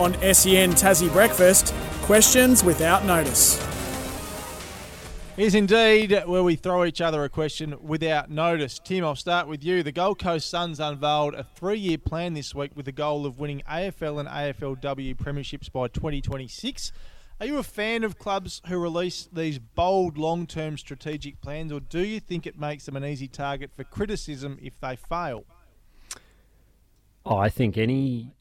On SEN Tassie Breakfast, questions without notice. Is indeed where we throw each other a question without notice. Tim, I'll start with you. The Gold Coast Suns unveiled a three year plan this week with the goal of winning AFL and AFLW premierships by 2026. Are you a fan of clubs who release these bold long term strategic plans, or do you think it makes them an easy target for criticism if they fail? Oh, I think any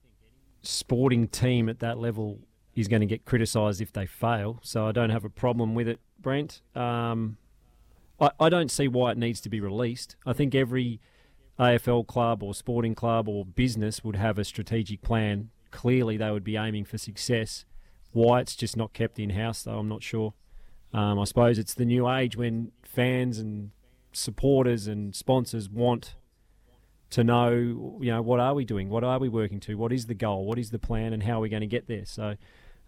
sporting team at that level is going to get criticised if they fail, so I don't have a problem with it, Brent. Um, I, I don't see why it needs to be released. I think every AFL club or sporting club or business would have a strategic plan. Clearly, they would be aiming for success. Why it's just not kept in house, though, I'm not sure. Um, I suppose it's the new age when fans and supporters and sponsors want to know, you know, what are we doing? What are we working to? What is the goal? What is the plan? And how are we going to get there? So,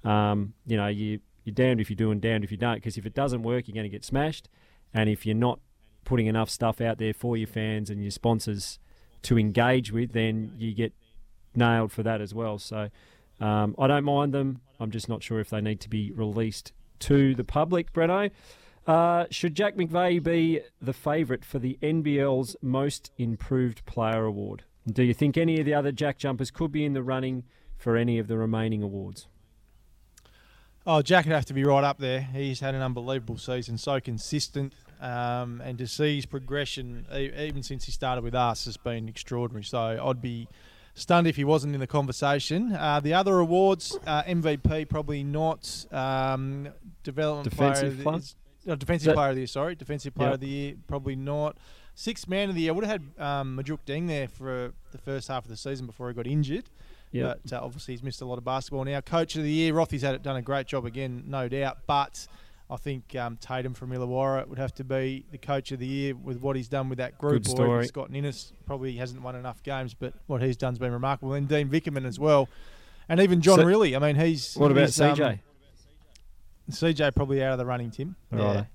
um, you know, you, you're damned if you do and damned if you don't, because if it doesn't work, you're going to get smashed. And if you're not putting enough stuff out there for your fans and your sponsors to engage with, then you get nailed for that as well. So, um, I don't mind them. I'm just not sure if they need to be released to the public, Breno. Uh, should Jack McVeigh be the favourite for the NBL's Most Improved Player Award? Do you think any of the other Jack jumpers could be in the running for any of the remaining awards? Oh, Jack would have to be right up there. He's had an unbelievable season, so consistent, um, and to see his progression even since he started with us has been extraordinary. So I'd be stunned if he wasn't in the conversation. Uh, the other awards, uh, MVP probably not. Um, development Defensive player? Uh, defensive That- player of the year. Sorry, defensive player Yep. of the year probably not. Sixth man of the year. I would have had um, Majok Deng there for the first half of the season before he got injured. Yeah. But uh, obviously he's missed a lot of basketball now. Coach of the year, Rothy's had done a great job again, no doubt. But I think um, Tatum from Illawarra would have to be the coach of the year with what he's done with that group. Good or even story. Scott Ninnis probably hasn't won enough games, but what he's done's been remarkable. And Dean Vickerman as well, and even John So- Riley. I mean, he's What about he's, um, CJ? CJ probably out of the running, Tim. Righto.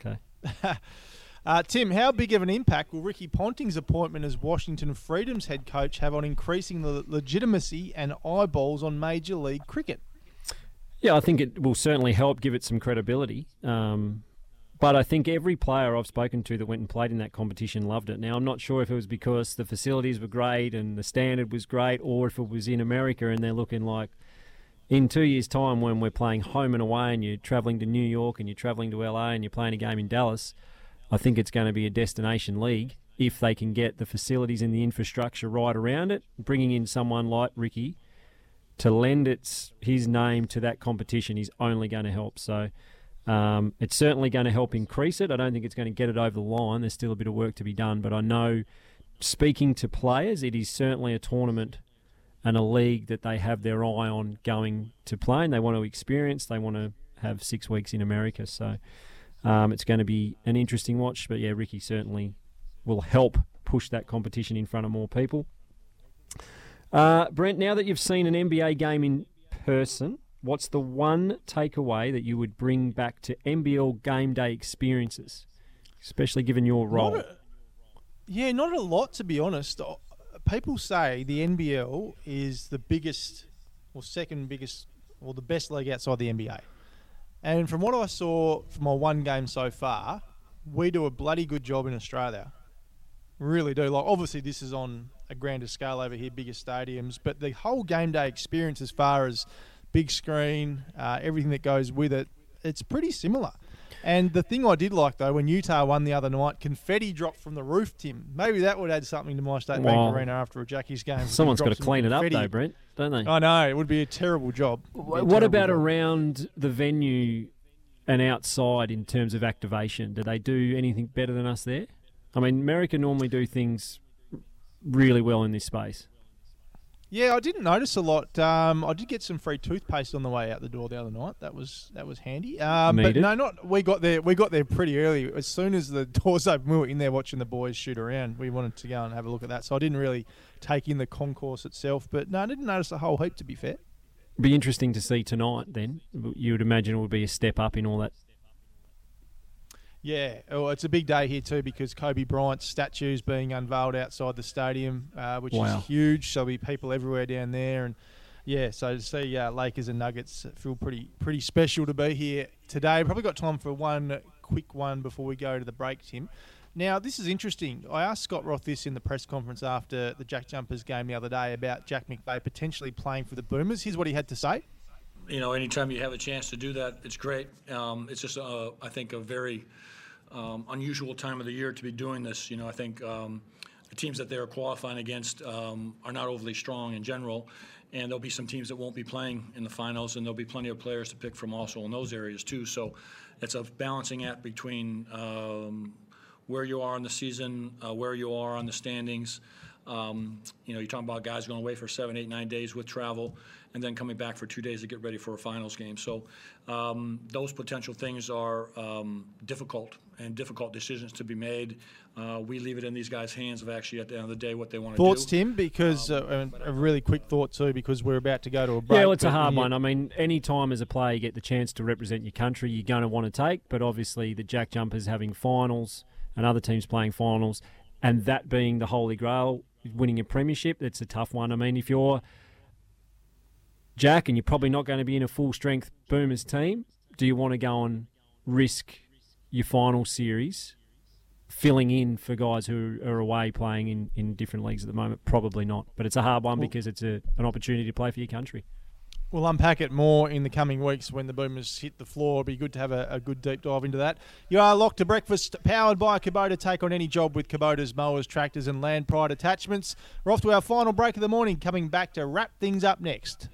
Okay. Uh, Tim, how big of an impact will Ricky Ponting's appointment as Washington Freedom's head coach have on increasing the legitimacy and eyeballs on Major League Cricket? Yeah, I think it will certainly help give it some credibility. Um, but I think every player I've spoken to that went and played in that competition loved it. Now, I'm not sure if it was because the facilities were great and the standard was great, or if it was in America and they're looking like in two years' time when we're playing home and away and you're travelling to New York and you're travelling to LA and you're playing a game in Dallas, I think it's going to be a destination league if they can get the facilities and the infrastructure right around it. Bringing in someone like Ricky to lend its his name to that competition is only going to help. So um, it's certainly going to help increase it. I don't think it's going to get it over the line. There's still a bit of work to be done, but I know speaking to players, it is certainly a tournament and a league that they have their eye on going to play, and they want to experience. They want to have six weeks in America, so um, it's going to be an interesting watch. But yeah, Ricky certainly will help push that competition in front of more people. Uh, Brent, now that you've seen an NBA game in person, what's the one takeaway that you would bring back to NBL game day experiences, especially given your role? Not a- yeah, not a lot to be honest. People say the NBL is the biggest or second biggest or the best league outside the NBA. And from what I saw from my one game so far, we do a bloody good job in Australia. Really do. Like obviously this is on a grander scale over here, bigger stadiums, but the whole game day experience as far as big screen, uh, everything that goes with it, it's pretty similar. And the thing I did like though, when Utah won the other night, confetti dropped from the roof, Tim. Maybe that would add something to my State Wow. Bank Arena after a Jackies game. Someone's got to some clean it up, though, Brent, don't they? I know it would be a terrible job. It'd be a what terrible about job. around the venue and outside in terms of activation? Do they do anything better than us there? I mean, America normally do things really well in this space. Yeah, I didn't notice a lot. Um, I did get some free toothpaste on the way out the door the other night. That was that was handy. Um, but no, not we got there. We got there pretty early. As soon as the doors opened, we were in there watching the boys shoot around. We wanted to go and have a look at that, so I didn't really take in the concourse itself. But no, I didn't notice a whole heap. To be fair. Be interesting to see tonight. Then you would imagine it would be a step up in all that. Yeah, oh, it's a big day here too because Kobe Bryant's statue is being unveiled outside the stadium, uh, which Wow. is huge. So there'll be people everywhere down there, and Yeah, so to see uh, Lakers and Nuggets feel pretty pretty special to be here today. Probably got time for one quick one before we go to the break, Tim. Now, this is interesting. I asked Scott Roth this in the press conference after the Jack Jumpers game the other day about Jack McVeigh potentially playing for the Boomers. Here's what he had to say. You know, anytime you have a chance to do that, it's great. Um, it's just, uh, I think, a very um, unusual time of the year to be doing this. You know, I think um, the teams that they're qualifying against um, are not overly strong in general, and there'll be some teams that won't be playing in the finals, and there'll be plenty of players to pick from also in those areas too. So it's a balancing act between um, where you are in the season, uh, where you are on the standings. Um, you know, you're talking about guys going away for seven, eight, nine days with travel, and then coming back for two days to get ready for a finals game. So um, those potential things are um, difficult and difficult decisions to be made. Uh, we leave it in these guys' hands of actually at the end of the day what they want to do. Thoughts, Tim? Because uh, a really quick thought too, because we're about to go to a break. Yeah, well, it's a hard one. I mean, any time as a player you get the chance to represent your country, you're going to want to take. But obviously, the Jack Jumpers having finals and other teams playing finals, and that being the holy grail, winning a premiership, it's a tough one. I mean, if you're Jack and you're probably not going to be in a full strength Boomers team, do you want to go and risk your final series filling in for guys who are away playing in, in different leagues at the moment? Probably not. But it's a hard one because it's a, an opportunity to play for your country. We'll unpack it more in the coming weeks when the Boomers hit the floor. It'll be good to have a, a good deep dive into that. You are locked to breakfast, powered by Kubota. Take on any job with Kubota's mowers, tractors, and land pride attachments. We're off to our final break of the morning, coming back to wrap things up next.